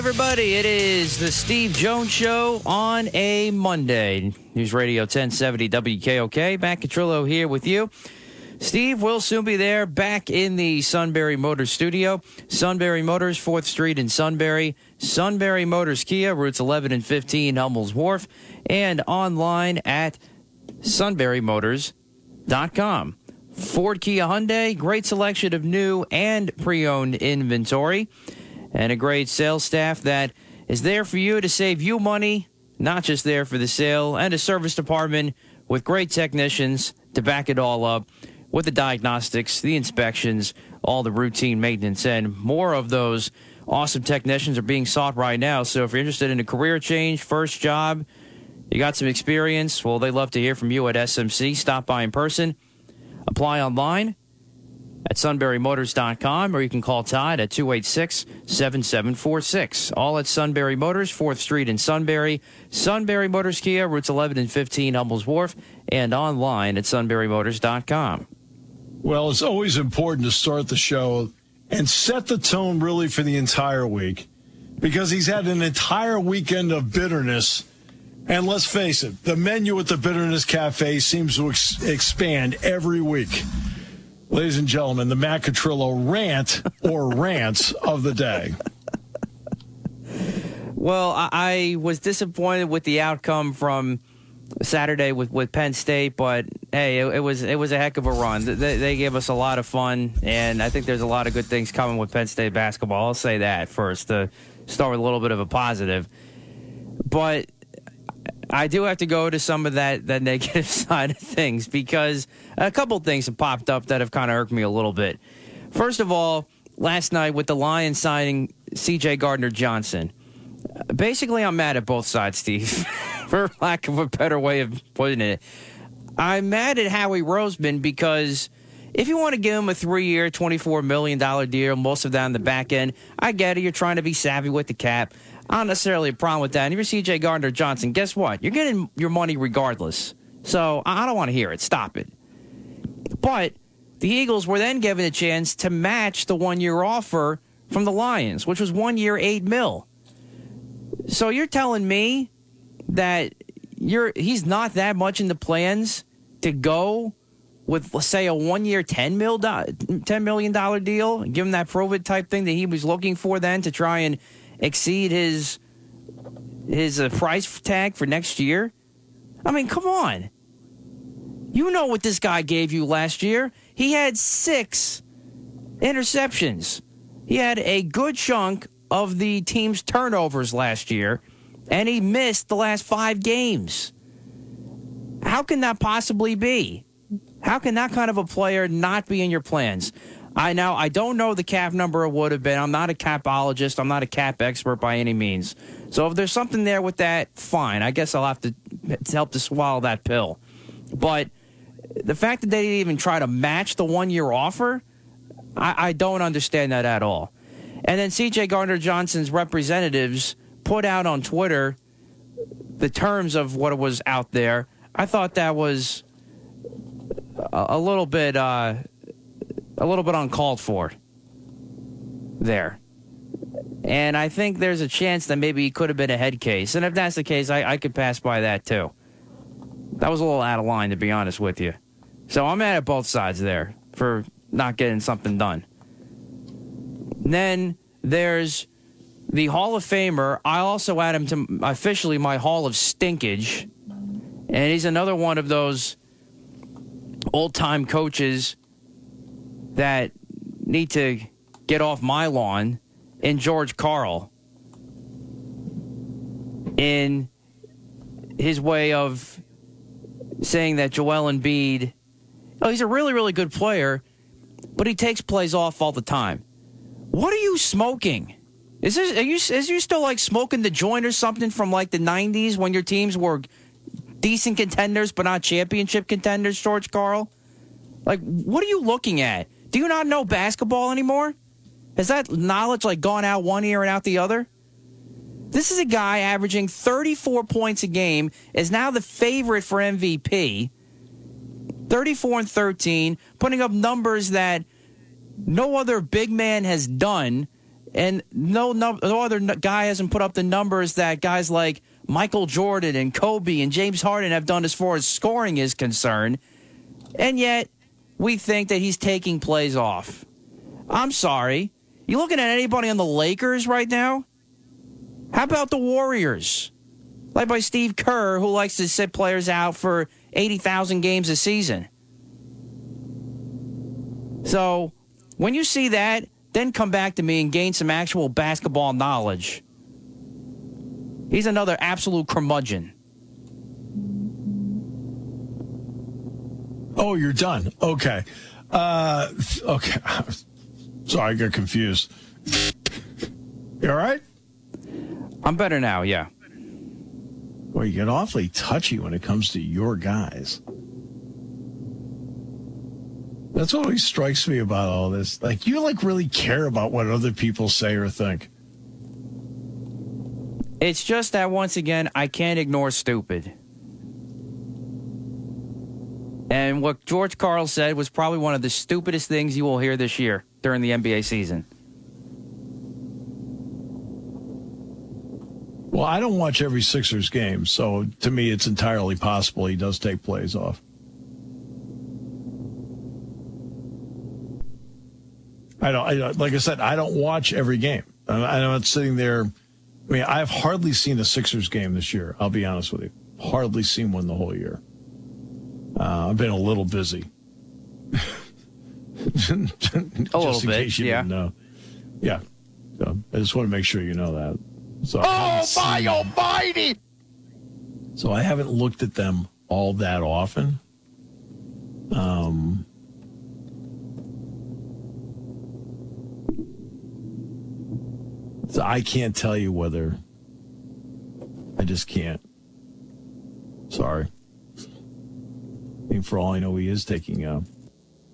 Everybody. It is the Steve Jones Show on a Monday. News Radio 1070 WKOK. Matt Catrillo here with you. Steve will soon be there back in the Sunbury Motors studio. Sunbury Motors, 4th Street in Sunbury. Sunbury Motors Kia, routes 11 and 15, Hummel's Wharf. And online at sunburymotors.com. Ford Kia Hyundai, great selection of new and pre owned inventory and a great sales staff that is there for you to save you money, not just there for the sale, and a service department with great technicians to back it all up with the diagnostics, the inspections, all the routine maintenance, and more of those awesome technicians are being sought right now. So if you're interested in a career change, first job, you got some experience, well, they love to hear from you at SMC. Stop by in person, apply online at sunburymotors.com or you can call Todd at 286 7746. All at Sunbury Motors, 4th Street in Sunbury. Sunbury Motors Kia, routes 11 and 15, Hummels Wharf, and online at sunburymotors.com. Well, it's always important to start the show and set the tone really for the entire week because he's had an entire weekend of bitterness. And let's face it, the menu at the Bitterness Cafe seems to ex- expand every week. Ladies and gentlemen, the Matt Catrillo rant or rants of the day. Well, I, I was disappointed with the outcome from Saturday with, with Penn State, but hey, it, it was it was a heck of a run. They, they gave us a lot of fun, and I think there's a lot of good things coming with Penn State basketball. I'll say that first to start with a little bit of a positive, but I do have to go to some of that that negative side of things because a couple things have popped up that have kind of irked me a little bit. First of all, last night with the Lions signing C.J. Gardner Johnson. Basically, I'm mad at both sides, Steve, for lack of a better way of putting it. I'm mad at Howie Roseman because if you want to give him a three year, $24 million deal, most of that on the back end, I get it. You're trying to be savvy with the cap. I don't necessarily a problem with that. And if you're CJ Gardner Johnson, guess what? You're getting your money regardless. So I don't want to hear it. Stop it. But the Eagles were then given a chance to match the one year offer from the Lions, which was one year, eight mil. So you're telling me that you're he's not that much in the plans to go with let's say a one year ten mil ten million dollar deal, give him that prove it type thing that he was looking for then to try and exceed his his uh, price tag for next year. I mean, come on. You know what this guy gave you last year. He had six interceptions. He had a good chunk of the team's turnovers last year, and he missed the last five games. How can that possibly be? How can that kind of a player not be in your plans? I now I don't know the cap number it would have been. I'm not a capologist. I'm not a cap expert by any means. So if there's something there with that, fine. I guess I'll have to help to swallow that pill. But the fact that they didn't even try to match the one year offer, I, I don't understand that at all. And then C.J. Gardner Johnson's representatives put out on Twitter the terms of what was out there. I thought that was a, a little bit, uh, a little bit uncalled for. There, and I think there's a chance that maybe he could have been a head case. And if that's the case, I, I could pass by that too. That was a little out of line, to be honest with you. So I'm mad at both sides there for not getting something done. Then there's the Hall of Famer. I also add him to officially my Hall of Stinkage. And he's another one of those old time coaches that need to get off my lawn in George Karl. In his way of saying that Joel Embiid, oh, he's a really, really good player, but he takes plays off all the time. What are you smoking? Is this are you is you still like smoking the joint or something from like the '90s when your teams were decent contenders but not championship contenders, George Karl? Like, what are you looking at? Do you not know basketball anymore? Has that knowledge like gone out one ear and out the other? This is a guy averaging 34 points a game, is now the favorite for MVP. 34 and 13, putting up numbers that no other big man has done, and no no, no other guy hasn't put up the numbers that guys like Michael Jordan and Kobe and James Harden have done as far as scoring is concerned. And yet, we think that he's taking plays off. I'm sorry. You looking at anybody on the Lakers right now? How about the Warriors? Led by Steve Kerr, who likes to sit players out for 80,000 games a season. So, when you see that, then come back to me and gain some actual basketball knowledge. He's another absolute curmudgeon. Oh, you're done. Okay. Uh, okay. Sorry, I got confused. You all right? I'm better now, yeah. Well, you get awfully touchy when it comes to your guys. That's what always strikes me about all this. Like, you like really care about what other people say or think. It's just that once again, I can't ignore stupid. And what George Karl said was probably one of the stupidest things you will hear this year during the NBA season. Well, I don't watch every Sixers game, so to me, it's entirely possible he does take plays off. I don't, I, like I said, I don't watch every game. I'm not sitting there. I mean, I've hardly seen a Sixers game this year. I'll be honest with you. Hardly seen one the whole year. Uh, I've been a little busy. just a little in bit, case you yeah. didn't know. Yeah. So I just want to make sure you know that. So Oh my almighty! so I haven't looked at them all that often. Um, so I can't tell you whether I just can't. Sorry. For all I know, he is taking uh,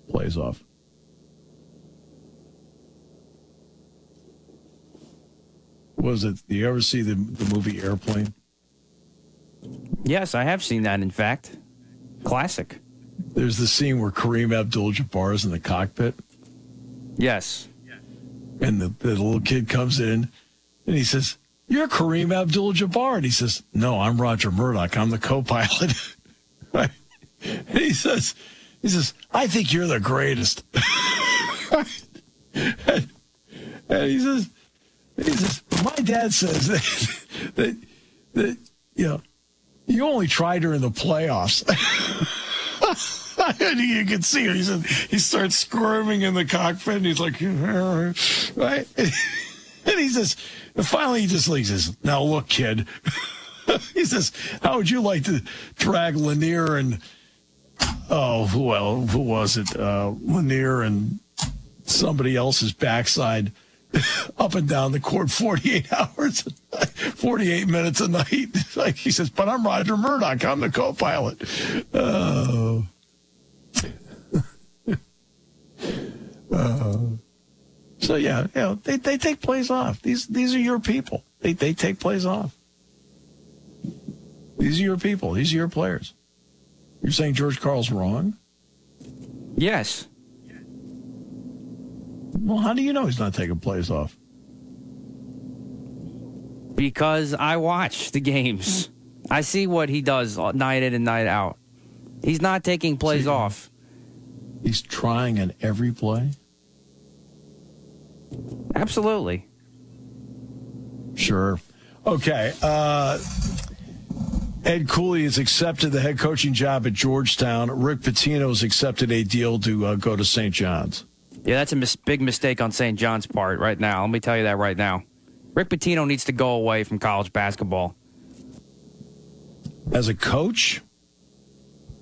plays off. Was it? Do you ever see the the movie Airplane? Yes, I have seen that, in fact. Classic. There's the scene where Kareem Abdul-Jabbar is in the cockpit, Yes. and the, the little kid comes in, and he says, "You're Kareem Abdul-Jabbar," and he says, "No, I'm Roger Murdoch. I'm the co-pilot." right? He says, "He says I think you're the greatest." and, and he says, "He says my dad says that that, that you know you only tried her in the playoffs." and you can see her. He said he starts squirming in the cockpit, and he's like, right. And he says, finally he just he says, "Now look, kid." he says, "How would you like to drag Lanier and oh, well, who was it? Uh, Lanier and somebody else's backside up and down the court 48 hours, 48 minutes a night. Like he says, but I'm Roger Murdoch. I'm the co-pilot. Oh. Uh, so yeah, you know, they, they take plays off. These these are your people. They they take plays off. These are your people. These are your players. You're saying George Karl's wrong? Yes. Well, how do you know he's not taking plays off? Because I watch the games. I see what he does night in and night out. He's not taking plays See- off. He's trying on every play. Absolutely. Sure. Okay. Uh, Ed Cooley has accepted the head coaching job at Georgetown. Rick Pitino has accepted a deal to uh, go to St. John's. Yeah, that's a mis- big mistake on St. John's part right now. Let me tell you that right now. Rick Pitino needs to go away from college basketball. As a coach,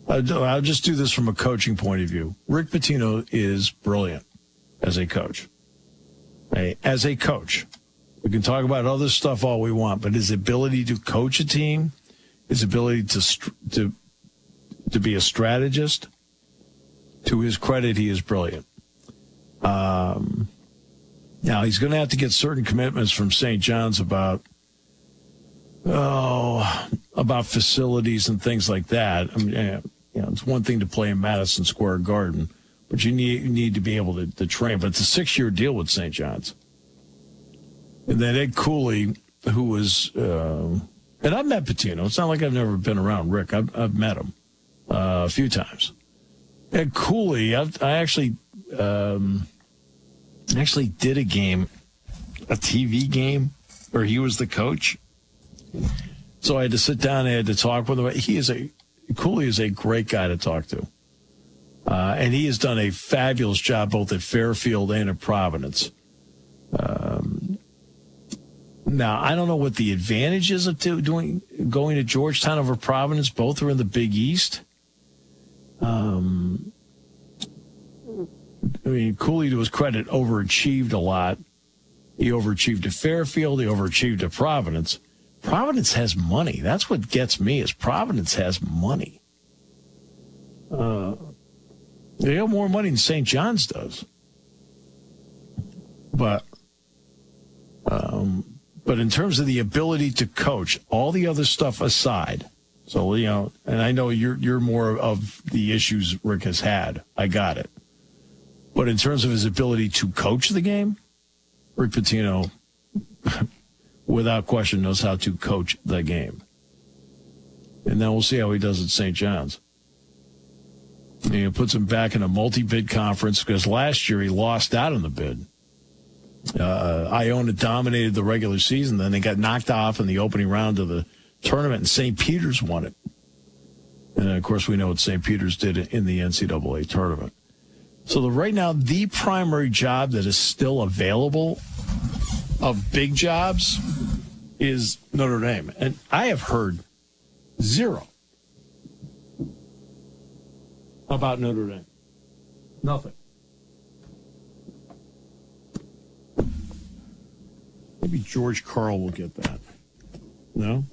I'll just do this from a coaching point of view. Rick Pitino is brilliant as a coach. As a coach, we can talk about other stuff all we want, but his ability to coach a team, his ability to to to be a strategist, to his credit, he is brilliant. Um, now he's going to have to get certain commitments from St. John's about oh about facilities and things like that. I mean, you know, it's one thing to play in Madison Square Garden, but you need you need to be able to, to train. But it's a six year deal with St. John's, and then Ed Cooley, who was, uh, and I've met Pitino. It's not like I've never been around Rick. I've, I've met him uh, a few times. And Cooley, I, I actually. Um, actually did a game, a TV game, where he was the coach. So I had to sit down and I had to talk with him. He is a Cooley is a great guy to talk to, uh, and he has done a fabulous job both at Fairfield and at Providence. Um, now I don't know what the advantages of doing going to Georgetown over Providence. Both are in the Big East. Um, I mean, Cooley, to his credit, overachieved a lot. He overachieved at Fairfield. He overachieved at Providence. Providence has money. That's what gets me. Is Providence has money. Uh, they have more money than St. John's does. But, um, but in terms of the ability to coach, all the other stuff aside, so you know, and I know you're you're more of the issues Rick has had. I got it. But in terms of his ability to coach the game, Rick Pitino, without question, knows how to coach the game. And then we'll see how he does at St. John's. And he puts him back in a multi-bid conference because last year he lost out in the bid. Uh, Iona dominated the regular season, then they got knocked off in the opening round of the tournament, and St. Peter's won it. And of course, we know what St. Peter's did in the NCAA tournament. So the, right now, the primary job that is still available of big jobs is Notre Dame. And I have heard zero about Notre Dame. Nothing. Maybe George Karl will get that. No?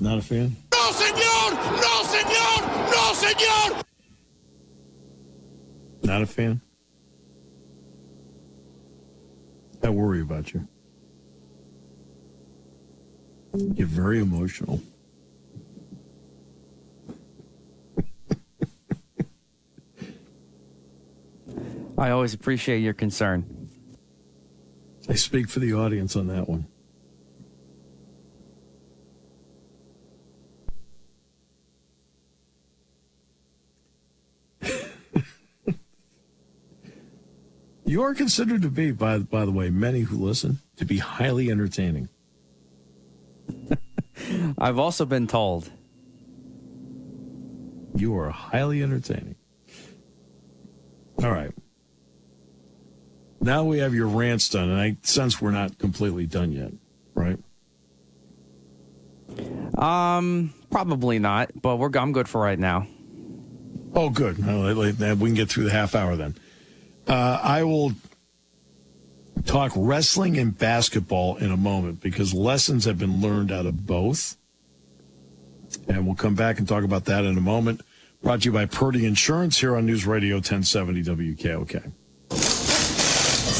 Not a fan? No, senor! No, senor! No, senor! Not a fan? I worry about you. You're very emotional. I always appreciate your concern. I speak for the audience on that one. You are considered to be, by by the way, many who listen to be highly entertaining. I've also been told you are highly entertaining. All right. Now we have your rants done, and I sense we're not completely done yet, right? Um, probably not, but we're I'm good for right now. Oh, good. We can get through the half hour then. Uh, I will talk wrestling and basketball in a moment because lessons have been learned out of both. And we'll come back and talk about that in a moment. Brought to you by Purdy Insurance here on News Radio 1070 WKOK.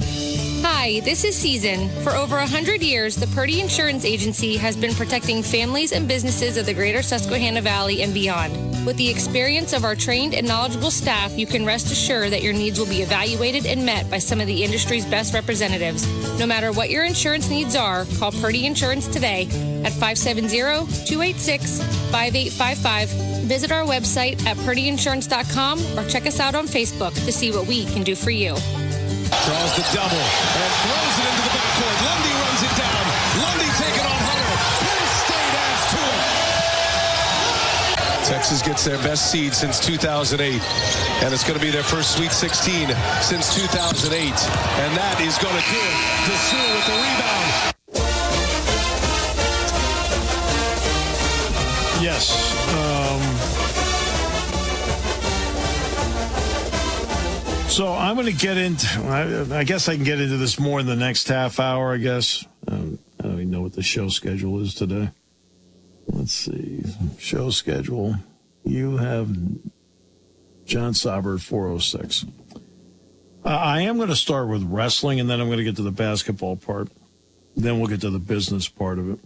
Hi, this is Season. For over 100 years, the Purdy Insurance Agency has been protecting families and businesses of the greater Susquehanna Valley and beyond. With the experience of our trained and knowledgeable staff, you can rest assured that your needs will be evaluated and met by some of the industry's best representatives. No matter what your insurance needs are, call Purdy Insurance today at 570-286-5855. Visit our website at purdyinsurance.com or check us out on Facebook to see what we can do for you. Draws the double and throws it into the backcourt. Lundy runs it down. Lundy taking on Hunter. Penn State adds to it. Texas gets their best seed since 2008, and it's going to be their first Sweet 16 since 2008. And that is going to do it. Disu with the rebound. Yes. So I'm going to get into. I, guess I can get into this more in the next half hour. I guess um, I don't even know what the show schedule is today. Let's see, show schedule. You have John Sauber 406. Uh, I am going to start with wrestling, and then I'm going to get to the basketball part. Then we'll get to the business part of it.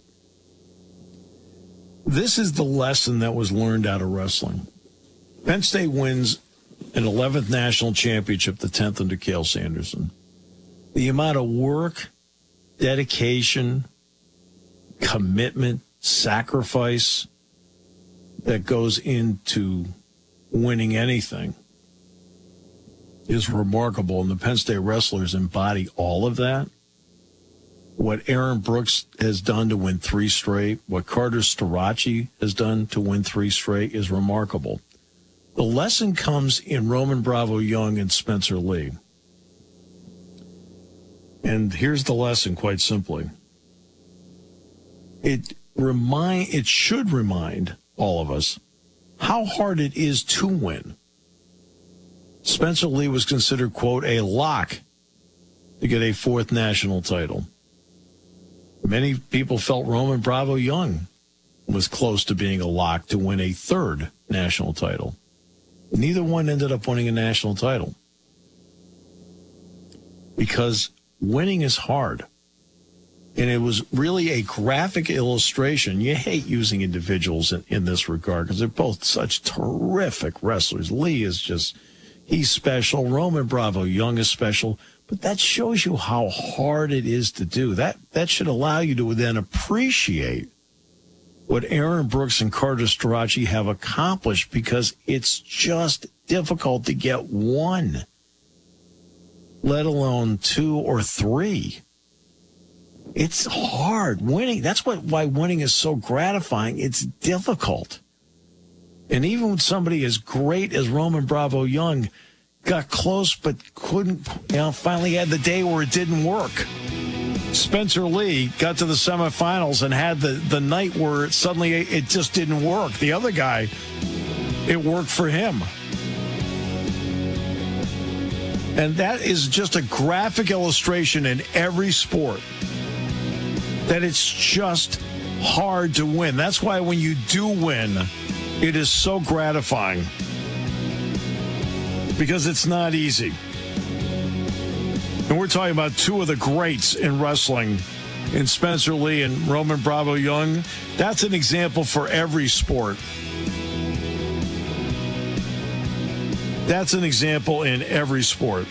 This is the lesson that was learned out of wrestling. Penn State wins an 11th national championship, the 10th under Cael Sanderson. The amount of work, dedication, commitment, sacrifice that goes into winning anything is remarkable. And the Penn State wrestlers embody all of that. What Aaron Brooks has done to win three straight, what Carter Starocci has done to win three straight is remarkable. The lesson comes in Roman Bravo Young and Spencer Lee. And here's the lesson quite simply. It remind it should remind all of us how hard it is to win. Spencer Lee was considered quote a lock to get a fourth national title. Many people felt Roman Bravo Young was close to being a lock to win a third national title. Neither one ended up winning a national title because winning is hard. And it was really a graphic illustration. You hate using individuals in, in this regard because they're both such terrific wrestlers. Lee is just, he's special. Roman Bravo Young is special. But that shows you how hard it is to do. That that should allow you to then appreciate what Aaron Brooks and Carter Starocci have accomplished because it's just difficult to get one, let alone two or three. It's hard winning. That's what why winning is so gratifying. It's difficult. And even with somebody as great as Roman Bravo Young got close but couldn't, you know, finally had the day where it didn't work. Spencer Lee got to the semifinals and had the, the night where suddenly it just didn't work. The other guy, it worked for him. And that is just a graphic illustration in every sport that it's just hard to win. That's why when you do win, it is so gratifying because it's not easy. And we're talking about two of the greats in wrestling in Spencer Lee and Roman Bravo Young. That's an example for every sport. That's an example in every sport.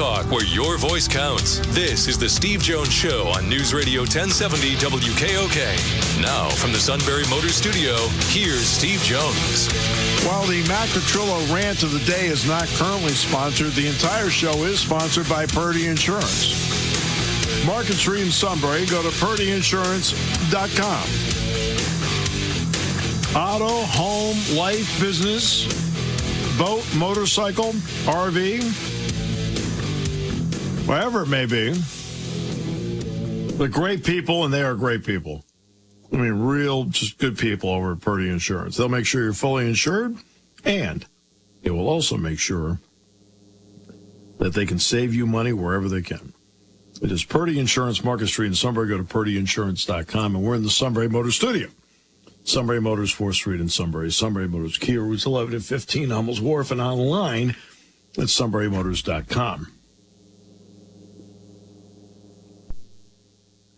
Talk where your voice counts. This is the Steve Jones Show on News Radio 1070 WKOK. Now, from the Sunbury Motor Studio, here's Steve Jones. While the Matt Petrillo rant of the day is not currently sponsored, the entire show is sponsored by Purdy Insurance. Market Street in Sunbury, go to purdyinsurance.com. Auto, home, life, business, boat, motorcycle, RV, whatever it may be. They're great people, and they are great people. I mean, real, just good people over at Purdy Insurance. They'll make sure you're fully insured, and it will also make sure that they can save you money wherever they can. It is Purdy Insurance, Market Street in Sunbury. Go to purdyinsurance.com, and we're in the Sunbury Motor Studio. Sunbury Motors, 4th Street in Sunbury. Sunbury Motors, Kia, routes 11 and 15, Hummels Wharf, and online at sunburymotors.com.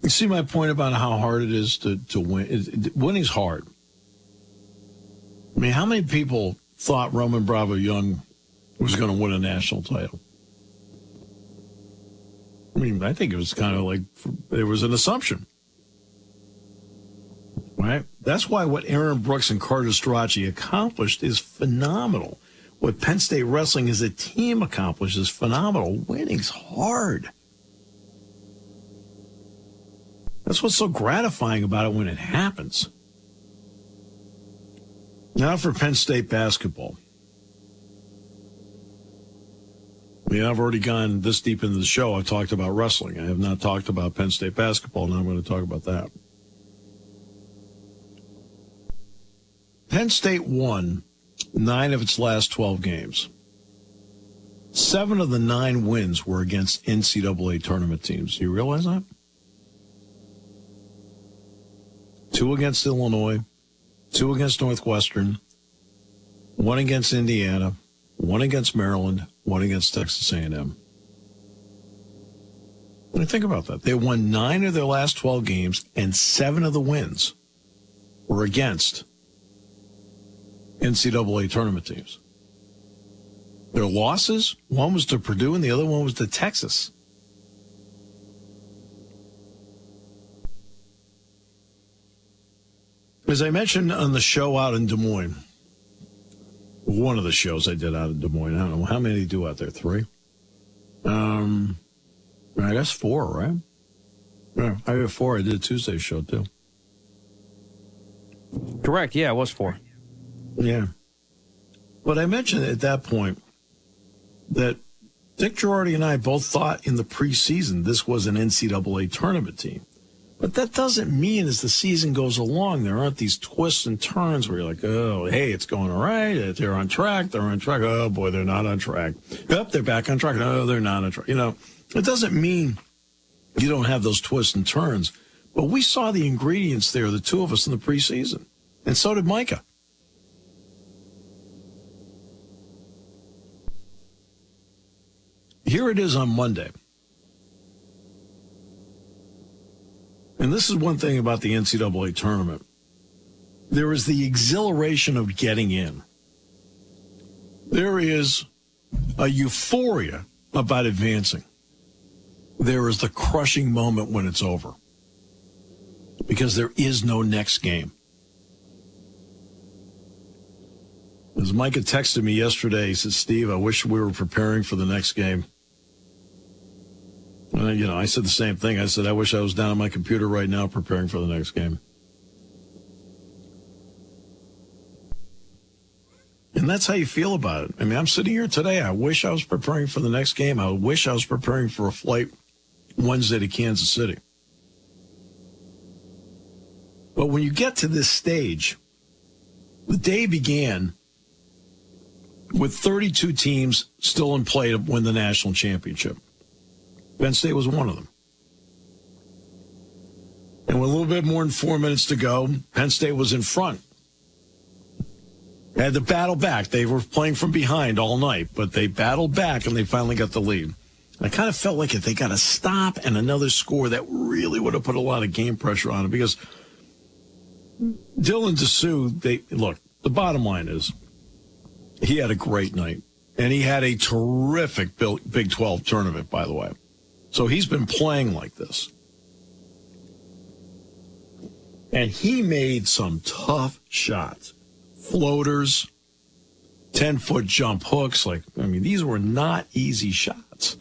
You see my point about how hard it is to, to win? Winning's hard. I mean, how many people thought Roman Bravo Young was going to win a national title? I mean, I think it was kind of like there was an assumption. Right? That's why what Aaron Brooks and Carter Starocci accomplished is phenomenal. What Penn State Wrestling as a team accomplished is phenomenal. Winning's hard. That's what's so gratifying about it when it happens. Now for Penn State basketball. I mean, I've already gone this deep into the show. I've talked about wrestling. I have not talked about Penn State basketball. Now I'm going to talk about that. Penn State won nine of its last 12 games. Seven of the nine wins were against NCAA tournament teams. Do you realize that? Two against Illinois, two against Northwestern, one against Indiana, one against Maryland, one against Texas A&M. When you think about that, they won nine of their last 12 games, and seven of the wins were against NCAA tournament teams. Their losses, one was to Purdue and the other one was to Texas. As I mentioned on the show out in Des Moines, one of the shows I did out in Des Moines, I don't know how many do out there, three? Um, I guess four, right? Yeah, I have four. I did a Tuesday show too. Correct. Yeah, it was four. Yeah. But I mentioned at that point that Dick Girardi and I both thought in the preseason this was an NCAA tournament team. But that doesn't mean as the season goes along, there aren't these twists and turns where you're like, oh, hey, it's going all right. Uh, they're on track. They're on track. Oh, boy, they're not on track. Yep, they're back on track. No, they're not on track. You know, it doesn't mean you don't have those twists and turns. But we saw the ingredients there, the two of us in the preseason. And so did Micah. Here it is on Monday. And this is one thing about the NCAA tournament. There is the exhilaration of getting in. There is a euphoria about advancing. There is the crushing moment when it's over. Because there is no next game. As Micah texted me yesterday, he said, Steve, I wish we were preparing for the next game. Uh, you know, I said the same thing. I said, I wish I was down on my computer right now preparing for the next game. And that's how you feel about it. I mean, I'm sitting here today. I wish I was preparing for the next game. I wish I was preparing for a flight Wednesday to Kansas City. But when you get to this stage, the day began with 32 teams still in play to win the national championship. Penn State was one of them. And with a little bit more than four minutes to go, Penn State was in front. They had to battle back. They were playing from behind all night, but they battled back and they finally got the lead. I kind of felt like if they got a stop and another score, that really would have put a lot of game pressure on it because Dylan Disu, they look, the bottom line is he had a great night. And he had a terrific Big 12 tournament, by the way. So he's been playing like this. And he made some tough shots. Floaters, 10 foot jump hooks. Like, I mean, these were not easy shots.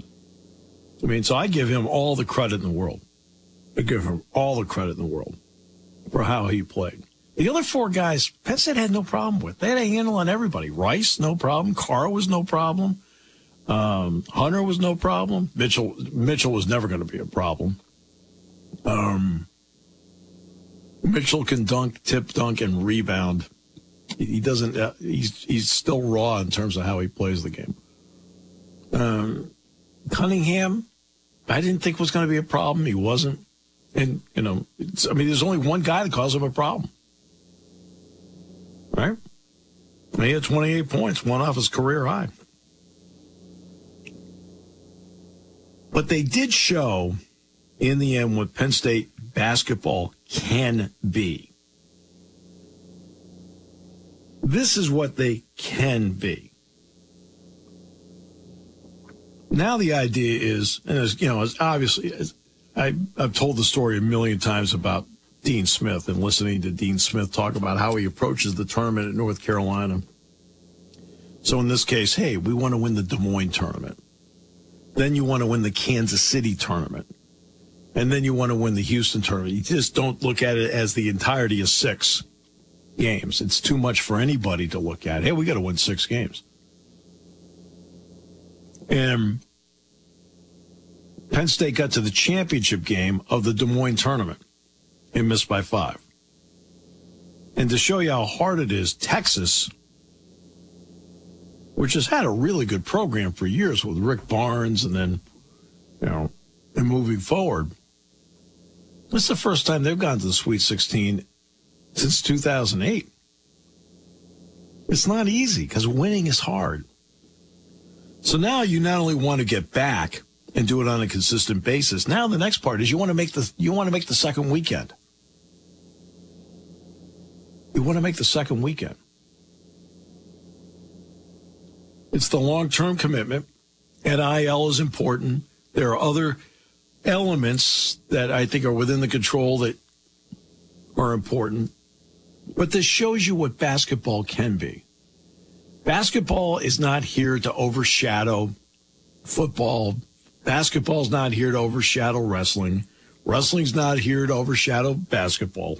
I mean, so I give him all the credit in the world. I give him all the credit in the world for how he played. The other four guys, Penn State had no problem with. They had a handle on everybody. Rice, no problem. Carr was no problem. Um, Hunter was no problem. Mitchell Mitchell was never going to be a problem. Um, Mitchell can dunk, tip dunk, and rebound. He doesn't. Uh, he's he's still raw in terms of how he plays the game. Um, Cunningham, I didn't think was going to be a problem. He wasn't, and you know, I mean, there's only one guy that caused him a problem, right? He had 28 points, one off his career high. But they did show in the end what Penn State basketball can be. This is what they can be. Now the idea is, and as you know, as obviously, as I, I've told the story a million times about Dean Smith and listening to Dean Smith talk about how he approaches the tournament at North Carolina. So in this case, hey, we want to win the Des Moines tournament. Then you want to win the Kansas City tournament. And then you want to win the Houston tournament. You just don't look at it as the entirety of six games. It's too much for anybody to look at. Hey, we got to win six games. And Penn State got to the championship game of the Des Moines tournament and missed by five. And to show you how hard it is, Texas, which has had a really good program for years with Rick Barnes and then, you know, and moving forward, this is the first time they've gone to the Sweet 16 since 2008. It's not easy because winning is hard. So now you not only want to get back and do it on a consistent basis. Now the next part is you want to make the you want to make the second weekend. You want to make the second weekend. It's the long-term commitment. NIL is important. There are other elements that I think are within the control that are important. But this shows you what basketball can be. Basketball is not here to overshadow football. Basketball's not here to overshadow wrestling. Wrestling's not here to overshadow basketball.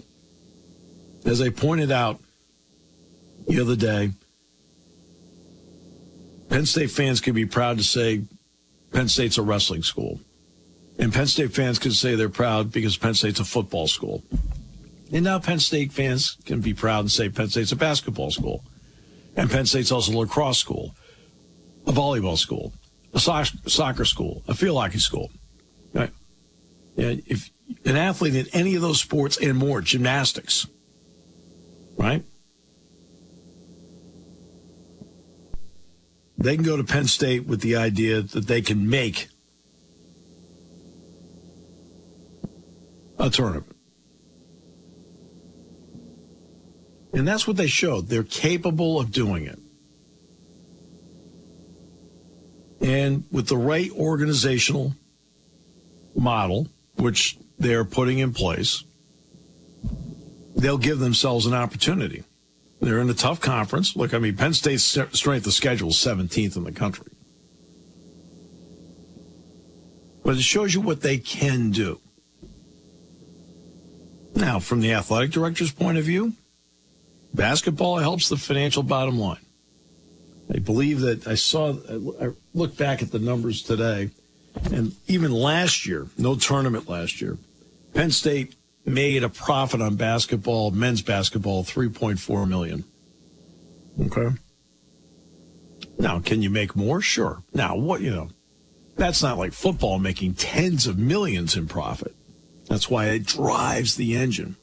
As I pointed out the other day, Penn State fans can be proud to say Penn State's a wrestling school. And Penn State fans can say they're proud because Penn State's a football school. And now Penn State fans can be proud and say Penn State's a basketball school. And Penn State's also a lacrosse school, a volleyball school, a soccer school, a field hockey school. Right? And if an athlete in any of those sports and more, gymnastics, right? They can go to Penn State with the idea that they can make a tournament. And that's what they showed. They're capable of doing it. And with the right organizational model, which they're putting in place, they'll give themselves an opportunity. They're in a tough conference. Look, I mean, Penn State's strength of schedule is 17th in the country. But it shows you what they can do. Now, from the athletic director's point of view, Basketball helps the financial bottom line. I believe that I saw, I looked back at the numbers today, and even last year, no tournament last year, Penn State made a profit on basketball, men's basketball, 3.4 million. Okay. Now, can you make more? Sure. Now, what, you know, that's not like football making tens of millions in profit. That's why it drives the engine.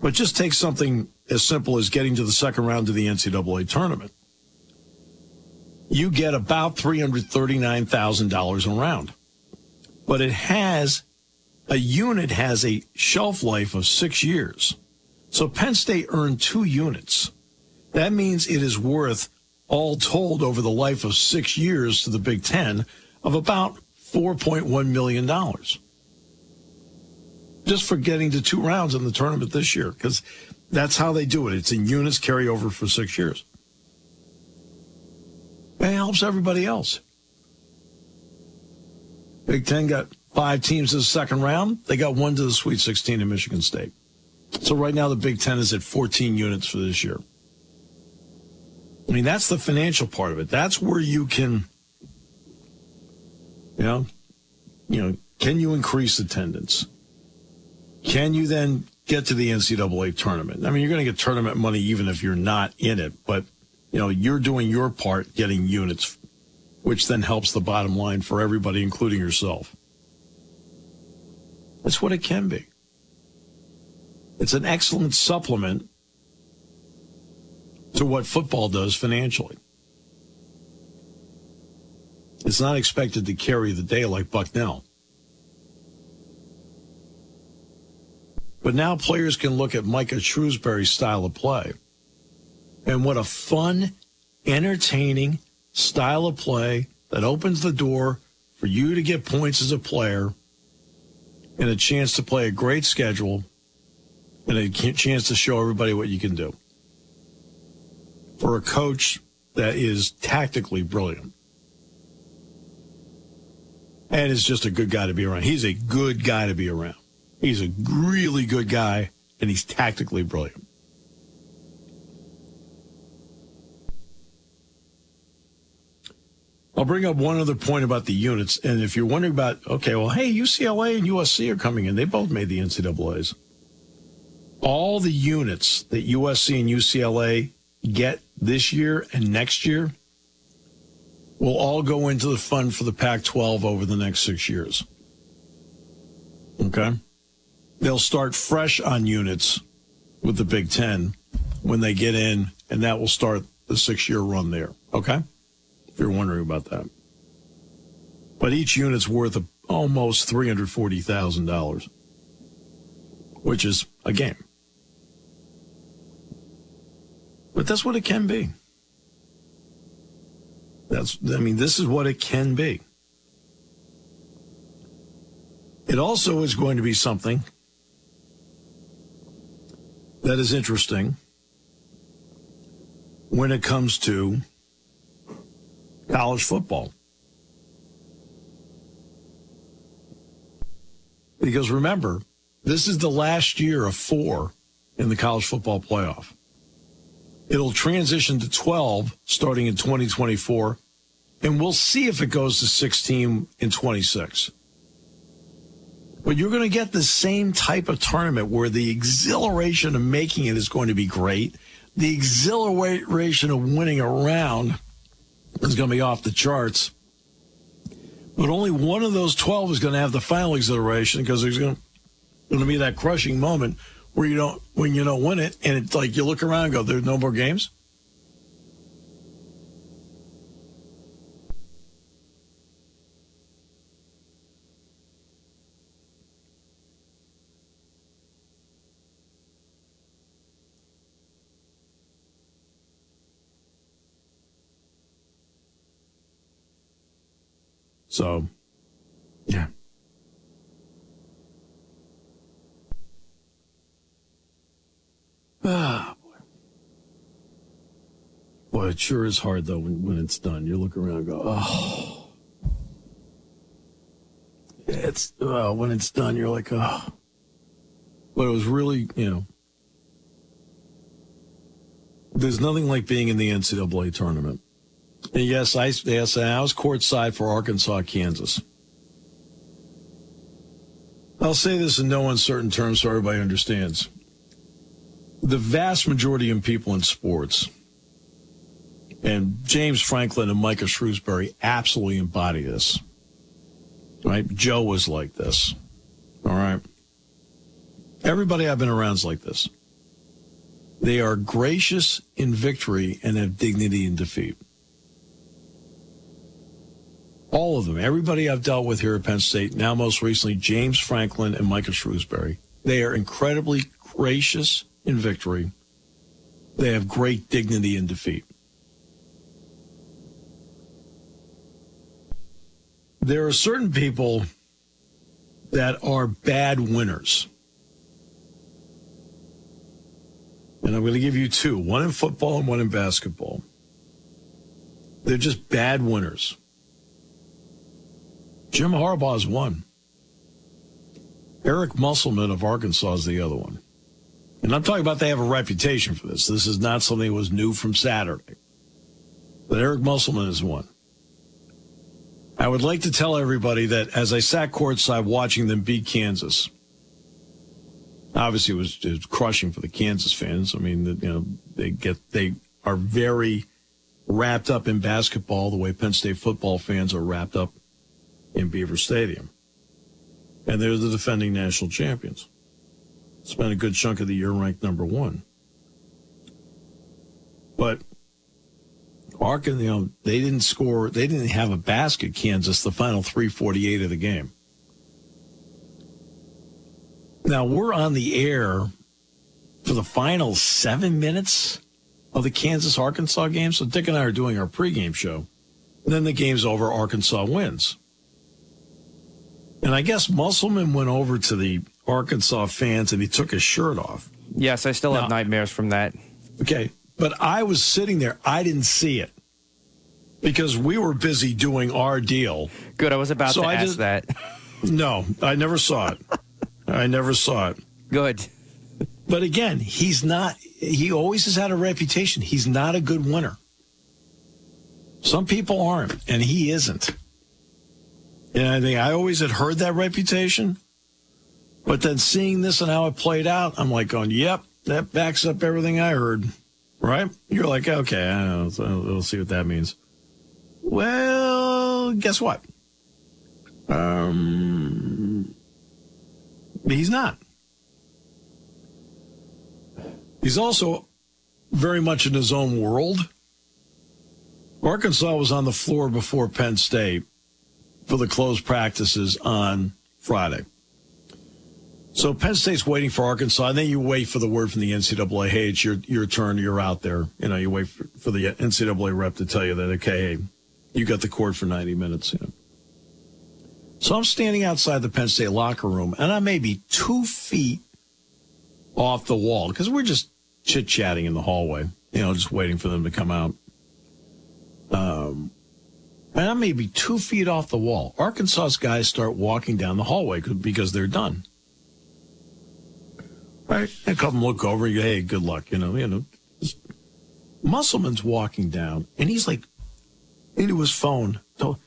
But just take something as simple as getting to the second round of the NCAA tournament. You get about $339,000 a round. But it has, a unit has a shelf life of six years. So Penn State earned two units. That means it is worth all told over the life of six years to the Big Ten of about $4.1 million. Just for getting to two rounds in the tournament this year, because that's how they do it. It's in units carry over for six years. And it helps everybody else. Big Ten got five teams in the second round. They got one to the Sweet 16 in Michigan State. So right now the Big Ten is at 14 units for this year. I mean, that's the financial part of it. That's where you can, you know, you know, can you increase attendance? Can you then get to the NCAA tournament? I mean, you're going to get tournament money even if you're not in it, but you know, you're doing your part getting units, which then helps the bottom line for everybody, including yourself. That's what it can be. It's an excellent supplement to what football does financially. It's not expected to carry the day like Bucknell. But now players can look at Micah Shrewsberry's style of play. And what a fun, entertaining style of play that opens the door for you to get points as a player and a chance to play a great schedule and a chance to show everybody what you can do. For a coach that is tactically brilliant and is just a good guy to be around. He's a good guy to be around. He's a really good guy and he's tactically brilliant. I'll bring up one other point about the units. And if you're wondering about, okay, well, hey, UCLA and USC are coming in. They both made the NCAAs. All the units that USC and UCLA get this year and next year will all go into the fund for the Pac 12 over the next six years. Okay? They'll start fresh on units with the Big Ten when they get in, and that will start the six year run there. Okay? If you're wondering about that. But each unit's worth almost $340,000, which is a game. But that's what it can be. That's, I mean, this is what it can be. It also is going to be something that is interesting when it comes to college football. Because remember, this is the last year of four in the college football playoff. It'll transition to 12 starting in 2024, and we'll see if it goes to 16 in 26. But you're going to get the same type of tournament where the exhilaration of making it is going to be great. The exhilaration of winning a round is going to be off the charts. But only one of those 12 is going to have the final exhilaration because there's going to, be that crushing moment where you don't, when you don't win it, and it's like you look around and go, there's no more games. So, yeah. Ah, boy. Boy, it sure is hard, though, when, when it's done. You look around and go, oh. It's, uh, when it's done, you're like, oh. But it was really, you know, there's nothing like being in the NCAA tournament. Yes, I, yes, I was courtside for Arkansas, Kansas. I'll say this in no uncertain terms so everybody understands. The vast majority of people in sports, and James Franklin and Micah Shrewsberry absolutely embody this. Right? Joe was like this. All right. Everybody I've been around is like this. They are gracious in victory and have dignity in defeat all of them, everybody I've dealt with here at Penn State, now most recently James Franklin and Micah Shrewsberry, they are incredibly gracious in victory. They have great dignity in defeat. There are certain people that are bad winners. And I'm going to give you two one in football and one in basketball. They're just bad winners. Jim Harbaugh's one. Eric Musselman of Arkansas is the other one. And I'm talking about they have a reputation for this. This is not something that was new from Saturday. But Eric Musselman is one. I would like to tell everybody that as I sat courtside watching them beat Kansas, obviously it was, it was crushing for the Kansas fans. I mean, you know, they get they are very wrapped up in basketball the way Penn State football fans are wrapped up in Beaver Stadium. And they're the defending national champions. Spent a good chunk of the year ranked number one. But Arkansas, you know, they didn't score, they didn't have a basket, Kansas, the final 348 of the game. Now we're on the air for the final seven minutes of the Kansas Arkansas game. So Dick and I are doing our pregame show. And then the game's over, Arkansas wins. And I guess Musselman went over to the Arkansas fans and he took his shirt off. Yes, I still Now- have nightmares from that. Okay. But I was sitting there. I didn't see it because we were busy doing our deal. Good, I was about So to I ask just- that. No, I never saw it. I never saw it. Good. But again, he's not, he always has had a reputation. He's not a good winner. Some people aren't, and he isn't. And I think I always had heard that reputation. But then seeing this and how it played out, I'm like going, yep, that backs up everything I heard. Right? You're like, okay, we'll see what that means. Well, guess what? Um, he's not. He's also very much in his own world. Arkansas was on the floor before Penn State for the closed practices on Friday. So Penn State's waiting for Arkansas, and then you wait for the word from the NCAA. Hey, it's your your turn. You're out there. You know, you wait for, for the NCAA rep to tell you that okay, hey, you got the court for 90 minutes. You know. So I'm standing outside the Penn State locker room, and I may be two feet off the wall because we're just chit chatting in the hallway, you know, just waiting for them to come out. Um, and I may be two feet off the wall. Arkansas's guys start walking down the hallway because they're done. Right? A couple look over and go, hey, good luck, you know, you know. Musselman's walking down and he's like into his phone. So,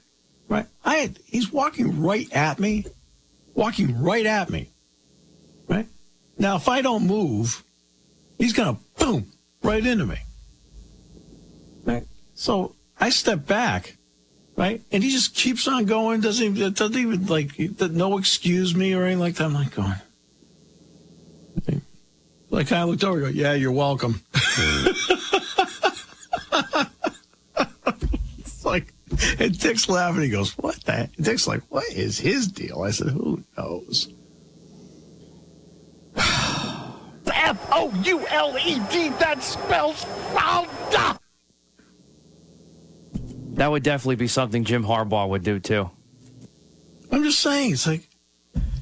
right? I he's walking right at me, walking right at me. Right? Now, if I don't move, he's to boom right into me. Right? So I step back, right? And he just keeps on going, doesn't even, doesn't even like, no excuse me or anything like that. I'm like going, like I looked over and go, yeah, you're welcome. it's like, and Dick's laughing. He goes, what the heck? Dick's like, what is his deal? I said, who knows? F O U L E D. That spells found. That would definitely be something Jim Harbaugh would do too. I'm just saying, it's like,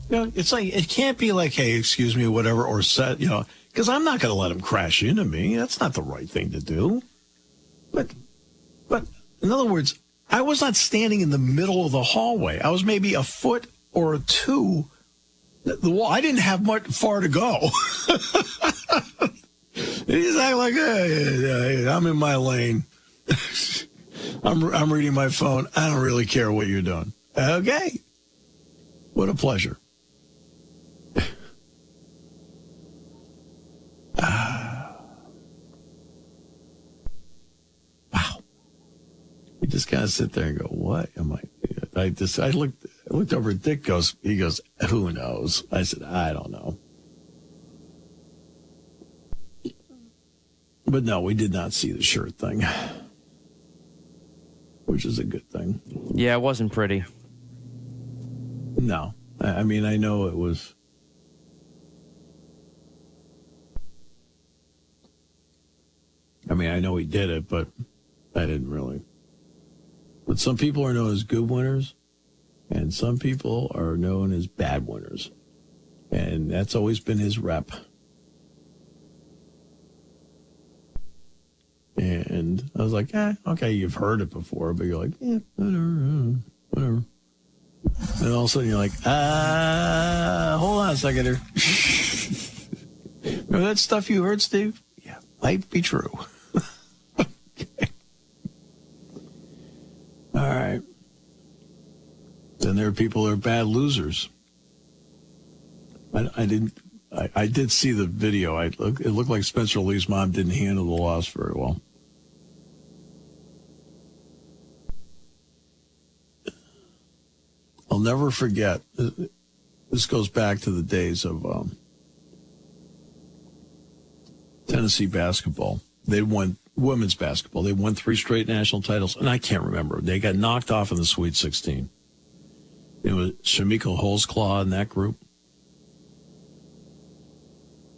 you know, it's like, it can't be like, hey, excuse me, whatever, or set, you know, because I'm not going to let him crash into me. That's not the right thing to do. But, but in other words, I was not standing in the middle of the hallway. I was maybe a foot or two. The wall, I didn't have much far to go. He's like, hey, hey, I'm in my lane. I'm, I'm reading my phone. I don't really care what you're doing. Okay. What a pleasure. Wow. You just of sit there and go, what am I? I just, I looked, I looked over at Dick goes, he goes, who knows? I said, I don't know. But no, we did not see the shirt thing, which is a good thing. Yeah, it wasn't pretty. No, I mean, I know it was. I mean, I know he did it, but I didn't really. But some people are known as good winners, And some people are known as bad winners. And that's always been his rep. And I was like, eh, okay, you've heard it before, but you're like, yeah, whatever, whatever. And all of a sudden you're like, uh, hold on a second here. Remember that stuff you heard, Steve? Yeah, might be true. okay. All right. Then there are people who are bad losers. I, I didn't. I, I, did see the video. I look, it looked like Spencer Lee's mom didn't handle the loss very well. I'll never forget. This goes back to the days of um, Tennessee basketball. They won women's basketball. They won three straight national titles, and I can't remember. They got knocked off in the Sweet 16. It was Chamique Holdsclaw in that group.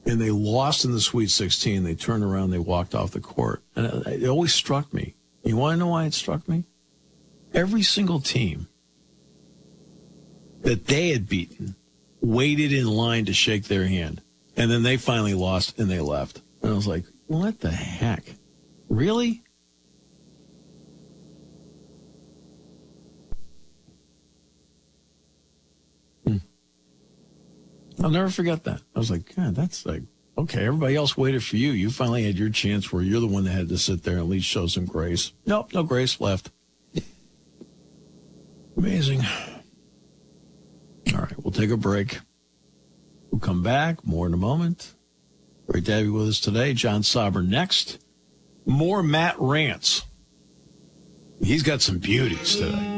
And they lost in the Sweet 16. They turned around, they walked off the court. And it always struck me. You want to know why it struck me? Every single team that they had beaten waited in line to shake their hand. And then they finally lost and they left. And I was like, what the heck? Really? Hmm. I'll never forget that. I was like, God, that's like, okay, everybody else waited for you. You finally had your chance where you're the one that had to sit there and at least show some grace. Nope, no grace left. Amazing. All right, we'll take a break. We'll come back. More in a moment. Great to have you with us today. John Sauber next. More Matt Rants. He's got some beauties today.